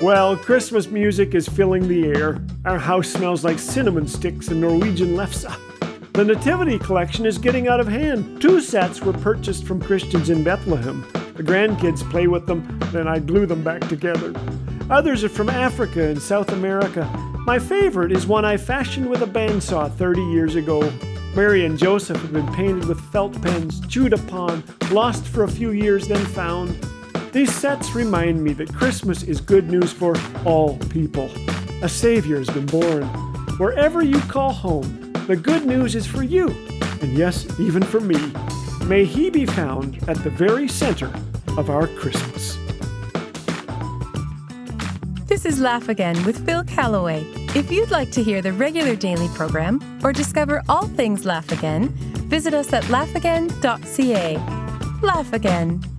Well, Christmas music is filling the air. Our house smells like cinnamon sticks and Norwegian lefse. The Nativity collection is getting out of hand. Two sets were purchased from Christians in Bethlehem. The grandkids play with them, then I glue them back together. Others are from Africa and South America. My favorite is one I fashioned with a bandsaw 30 years ago. Mary and Joseph have been painted with felt pens, chewed upon, lost for a few years, then found. These sets remind me that Christmas is good news for all people. A Savior has been born. Wherever you call home, the good news is for you, and yes, even for me. May He be found at the very center of our Christmas. This is Laugh Again with Phil Callaway. If you'd like to hear the regular daily program or discover all things Laugh Again, visit us at laughagain.ca. Laugh Again,